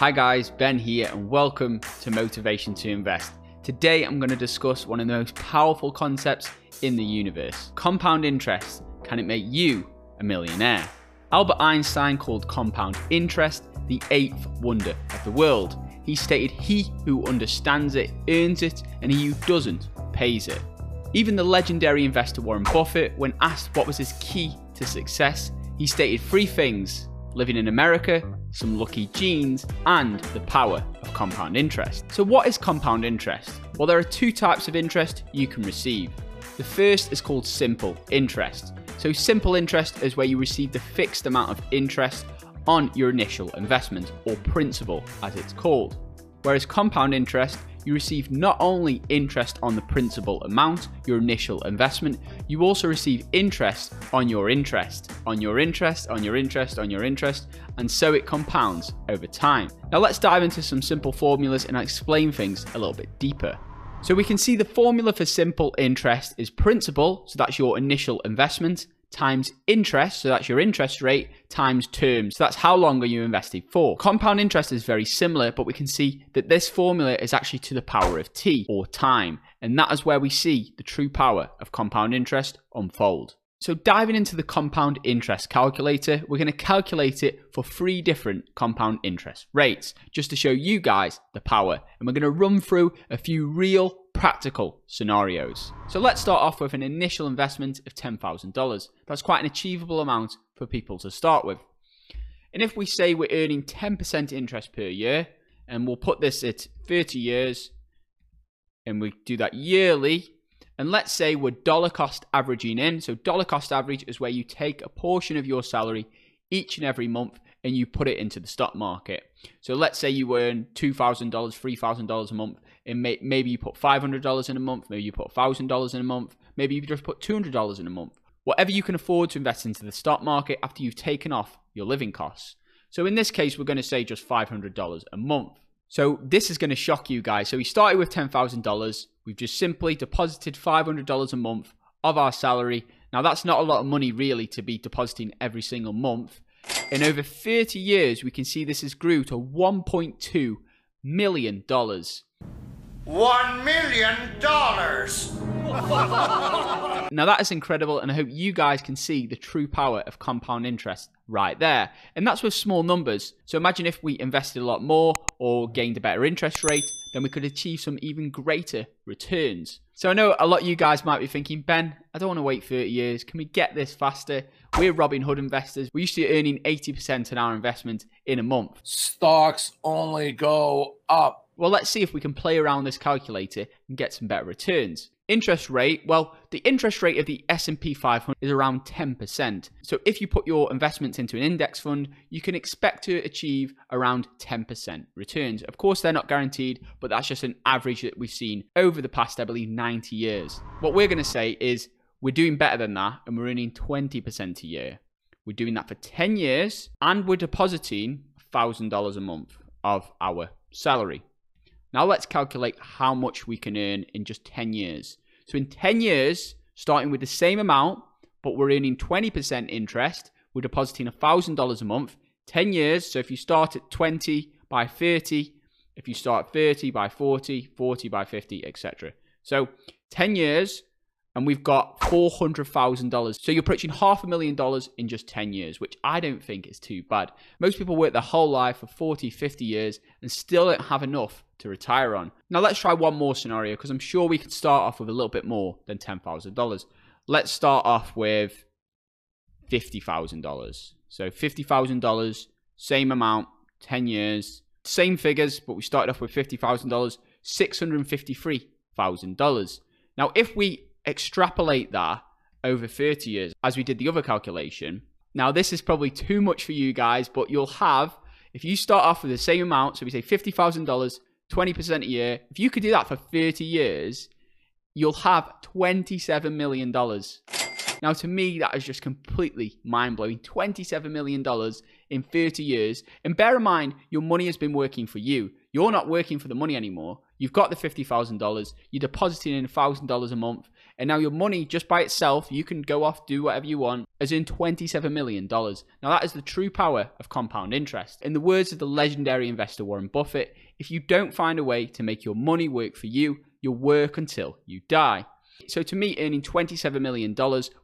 Hi guys, Ben here and welcome to Motivation to Invest. Today I'm going to discuss one of the most powerful concepts in the universe. Compound interest. Can it make you a millionaire? Albert Einstein called compound interest the eighth wonder of the world. He stated he who understands it earns it and he who doesn't pays it. Even the legendary investor Warren Buffett, when asked what was his key to success, he stated three things living in America, some lucky genes, and the power of compound interest. So, what is compound interest? Well, there are two types of interest you can receive. The first is called simple interest. So, simple interest is where you receive the fixed amount of interest on your initial investment, or principal as it's called. Whereas compound interest you receive not only interest on the principal amount, your initial investment, you also receive interest on your interest, on your interest, on your interest, on your interest, and so it compounds over time. Now let's dive into some simple formulas and explain things a little bit deeper. So we can see the formula for simple interest is principal, so that's your initial investment, times interest, so that's your interest rate, times term, so that's how long are you invested for. Compound interest is very similar, but we can see that this formula is actually to the power of t, or time, and that is where we see the true power of compound interest unfold. So diving into the compound interest calculator, we're going to calculate it for three different compound interest rates, just to show you guys the power. And we're going to run through a few real practical scenarios. So let's start off with an initial investment of $10,000. That's quite an achievable amount for people to start with. And if we say we're earning 10% interest per year, and we'll put this at 30 years, and we do that yearly, and let's say we're dollar cost averaging in. So dollar cost average is where you take a portion of your salary each and every month and you put it into the stock market. So let's say you earn $2,000, $3,000 a month, and may, maybe you put $500 in a month, maybe you put $1,000 in a month, maybe you just put $200 in a month. Whatever you can afford to invest into the stock market after you've taken off your living costs. So in this case, we're going to say just $500 a month. So this is going to shock you guys. So we started with $10,000. We've just simply deposited $500 a month of our salary. Now that's not a lot of money really to be depositing every single month. In over 30 years, we can see this has grew to $1.2 million. One million dollars! now that is incredible, and I hope you guys can see the true power of compound interest right there. And that's with small numbers. So imagine if we invested a lot more or gained a better interest rate, then we could achieve some even greater returns. So I know a lot of you guys might be thinking, Ben, I don't want to wait 30 years. Can we get this faster? We're Robinhood investors. We used to be earning 80% on our investment in a month. Stocks only go up. Well, let's see if we can play around this calculator and get some better returns. Interest rate, well, the interest rate of the S&P 500 is around 10%. So if you put your investments into an index fund, you can expect to achieve around 10% returns. Of course, they're not guaranteed, but that's just an average that we've seen over the past, I believe, 90 years. What we're going to say is we're doing better than that and we're earning 20% a year. We're doing that for 10 years and we're depositing $1,000 a month of our salary. Now let's calculate how much we can earn in just 10 years. So in 10 years, starting with the same amount, but we're earning 20% interest, we're depositing $1,000 a month. 10 years, so if you start at 20 by 30, if you start 30 by 40, 40 by 50, etc. So 10 years, and we've got $400,000. So you're approaching half a million dollars in just 10 years, which I don't think is too bad. Most people work their whole life for 40, 50 years and still don't have enough to retire on. Now let's try one more scenario because I'm sure we could start off with a little bit more than $10,000. Let's start off with $50,000. So $50,000, same amount, 10 years, same figures, but we started off with $50,000, $653,000. Now, if we extrapolate that over 30 years, as we did the other calculation, now this is probably too much for you guys, but you'll have, if you start off with the same amount, so we say $50,000, 20% a year, if you could do that for 30 years, you'll have $27 million. Now, to me, that is just completely mind blowing. $27 million in 30 years. And bear in mind, your money has been working for you. You're not working for the money anymore. You've got the $50,000, you're depositing in $1,000 a month, and now your money just by itself, you can go off, do whatever you want, as in $27 million. Now that is the true power of compound interest. In the words of the legendary investor Warren Buffett, if you don't find a way to make your money work for you, you'll work until you die. So to me, earning $27 million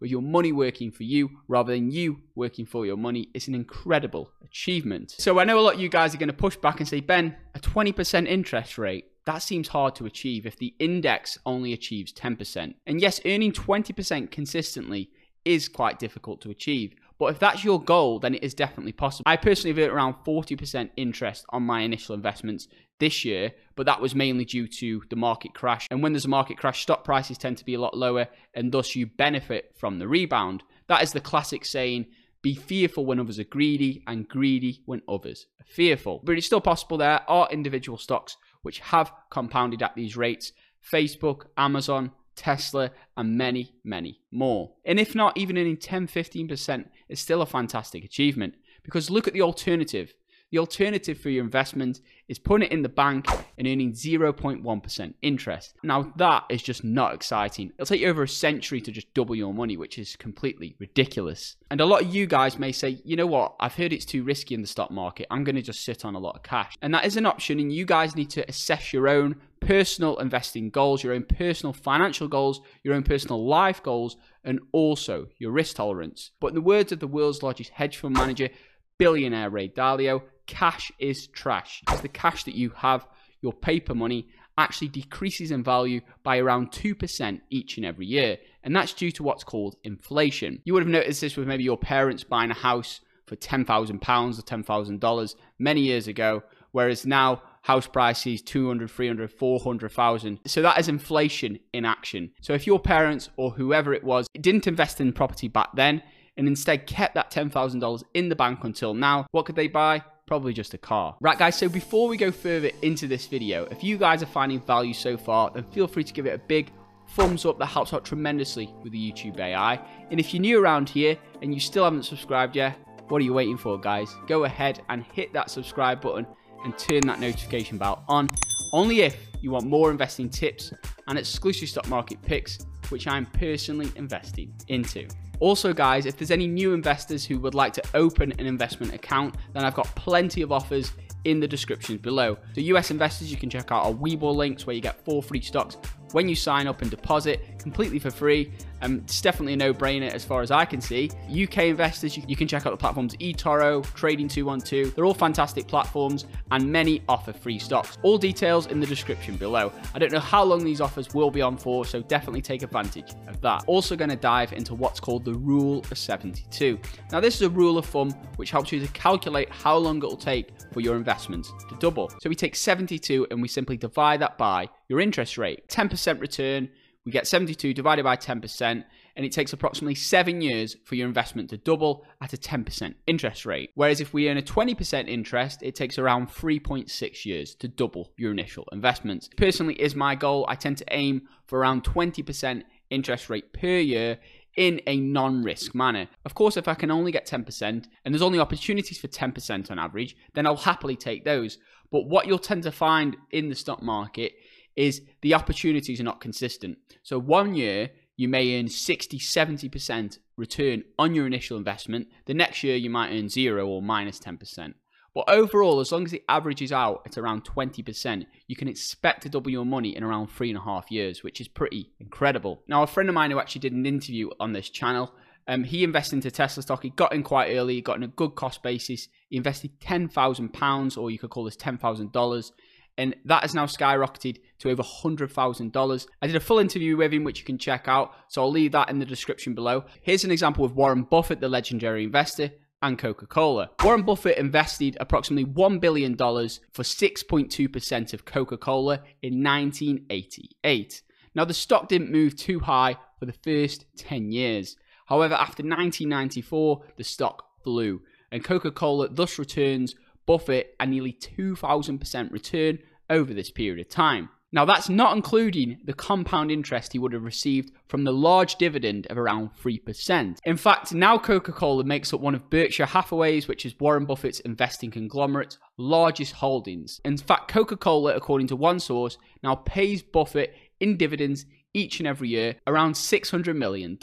with your money working for you rather than you working for your money is an incredible achievement. So I know a lot of you guys are going to push back and say, Ben, a 20% interest rate, that seems hard to achieve if the index only achieves 10%. And yes, earning 20% consistently is quite difficult to achieve. But if that's your goal, then it is definitely possible. I personally have earned around 40% interest on my initial investments this year, but that was mainly due to the market crash. And when there's a market crash, stock prices tend to be a lot lower, and thus you benefit from the rebound. That is the classic saying be fearful when others are greedy, and greedy when others are fearful. But it's still possible there are individual stocks which have compounded at these rates Facebook, Amazon, Tesla, and many, many more. And if not, even earning 10 15% is still a fantastic achievement because look at the alternative. The alternative for your investment is putting it in the bank and earning 0.1% interest. Now, that is just not exciting. It'll take you over a century to just double your money, which is completely ridiculous. And a lot of you guys may say, you know what, I've heard it's too risky in the stock market. I'm going to just sit on a lot of cash. And that is an option, and you guys need to assess your own personal investing goals, your own personal financial goals, your own personal life goals, and also your risk tolerance. But in the words of the world's largest hedge fund manager, billionaire Ray Dalio, cash is trash. The cash that you have, your paper money, actually decreases in value by around 2% each and every year. And that's due to what's called inflation. You would have noticed this with maybe your parents buying a house for £10,000 or $10,000 many years ago, whereas now house prices 200 300 400,000 so that is inflation in action so if your parents or whoever it was didn't invest in property back then and instead kept that $10,000 in the bank until now what could they buy probably just a car. Right guys, so before we go further into this video, if you guys are finding value so far, then feel free to give it a big thumbs up that helps out tremendously with the YouTube AI. And if you're new around here and you still haven't subscribed yet, what are you waiting for guys? Go ahead and hit that subscribe button and turn that notification bell on. Only if you want more investing tips and exclusive stock market picks, which I'm personally investing into. Also, guys, if there's any new investors who would like to open an investment account, then I've got plenty of offers in the descriptions below. So US investors, you can check out our Webull links where you get four free stocks when you sign up and deposit completely for free. Um, it's definitely a no-brainer as far as I can see. UK investors, you, you can check out the platforms eToro, Trading212. They're all fantastic platforms and many offer free stocks. All details in the description below. I don't know how long these offers will be on for, so definitely take advantage of that. Also going to dive into what's called the Rule of 72. Now this is a rule of thumb which helps you to calculate how long it will take for your investments to double. So we take 72 and we simply divide that by your interest rate. 10% return, we get 72 divided by 10%, and it takes approximately seven years for your investment to double at a 10% interest rate. Whereas if we earn a 20% interest, it takes around 3.6 years to double your initial investments. Personally, is my goal. I tend to aim for around 20% interest rate per year in a non-risk manner. Of course, if I can only get 10% and there's only opportunities for 10% on average, then I'll happily take those. But what you'll tend to find in the stock market is the opportunities are not consistent. So one year you may earn 60, 70% return on your initial investment. The next year you might earn zero or minus 10%. But overall, as long as it averages out at around 20%, you can expect to double your money in around three and a half years, which is pretty incredible. Now, a friend of mine who actually did an interview on this channel, um, he invested into Tesla stock. He got in quite early, he got in a good cost basis. He invested £10,000, or you could call this $10,000 and that has now skyrocketed to over $100,000. I did a full interview with him, which you can check out, so I'll leave that in the description below. Here's an example of Warren Buffett, the legendary investor, and Coca Cola. Warren Buffett invested approximately $1 billion for 6.2% of Coca Cola in 1988. Now, the stock didn't move too high for the first 10 years. However, after 1994, the stock flew, and Coca Cola thus returns Buffett a nearly 2,000% return over this period of time. Now, that's not including the compound interest he would have received from the large dividend of around 3%. In fact, now Coca Cola makes up one of Berkshire Hathaway's, which is Warren Buffett's investing conglomerate's largest holdings. In fact, Coca Cola, according to one source, now pays Buffett in dividends each and every year around $600 million.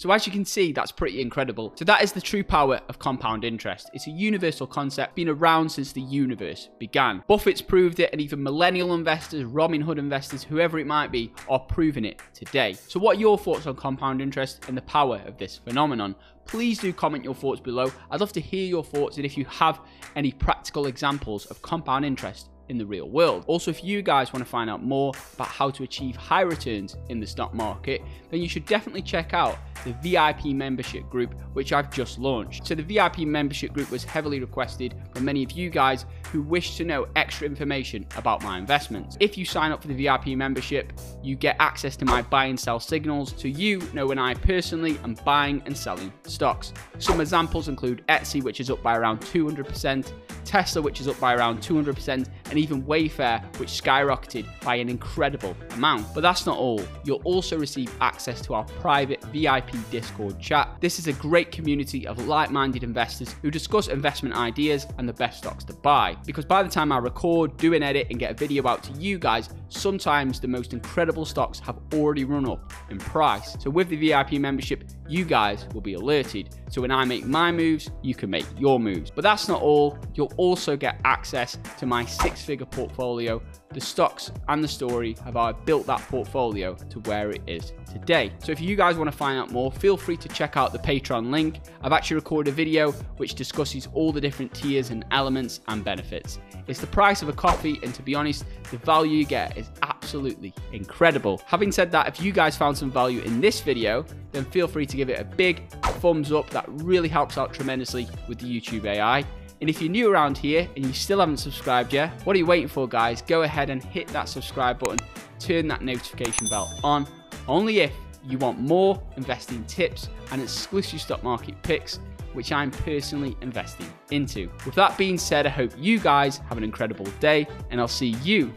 So as you can see, that's pretty incredible. So that is the true power of compound interest. It's a universal concept, been around since the universe began. Buffett's proved it, and even millennial investors, Robinhood investors, whoever it might be, are proving it today. So what are your thoughts on compound interest and the power of this phenomenon? Please do comment your thoughts below. I'd love to hear your thoughts and if you have any practical examples of compound interest in the real world. Also, if you guys want to find out more about how to achieve high returns in the stock market, then you should definitely check out the VIP membership group, which I've just launched. So the VIP membership group was heavily requested from many of you guys who wish to know extra information about my investments. If you sign up for the VIP membership, you get access to my buy and sell signals so you know when I personally am buying and selling stocks. Some examples include Etsy, which is up by around 200%, Tesla, which is up by around 200%, and even Wayfair, which skyrocketed by an incredible amount. But that's not all. You'll also receive access to our private VIP Discord chat. This is a great community of like minded investors who discuss investment ideas and the best stocks to buy. Because by the time I record, do an edit, and get a video out to you guys, sometimes the most incredible stocks have already run up in price. So with the VIP membership, you guys will be alerted. So when I make my moves, you can make your moves. But that's not all. You'll also get access to my six figure portfolio. The stocks and the story how I built that portfolio to where it is today. So if you guys want to find out more, feel free to check out the Patreon link. I've actually recorded a video which discusses all the different tiers and elements and benefits. It's the price of a coffee, and to be honest, the value you get is absolutely incredible. Having said that, if you guys found some value in this video, then feel free to give it a big thumbs up. That really helps out tremendously with the YouTube AI. And if you're new around here and you still haven't subscribed yet, what are you waiting for, guys? Go ahead and hit that subscribe button, turn that notification bell on, only if you want more investing tips and exclusive stock market picks, which I'm personally investing into. With that being said, I hope you guys have an incredible day, and I'll see you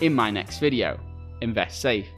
in my next video. Invest safe.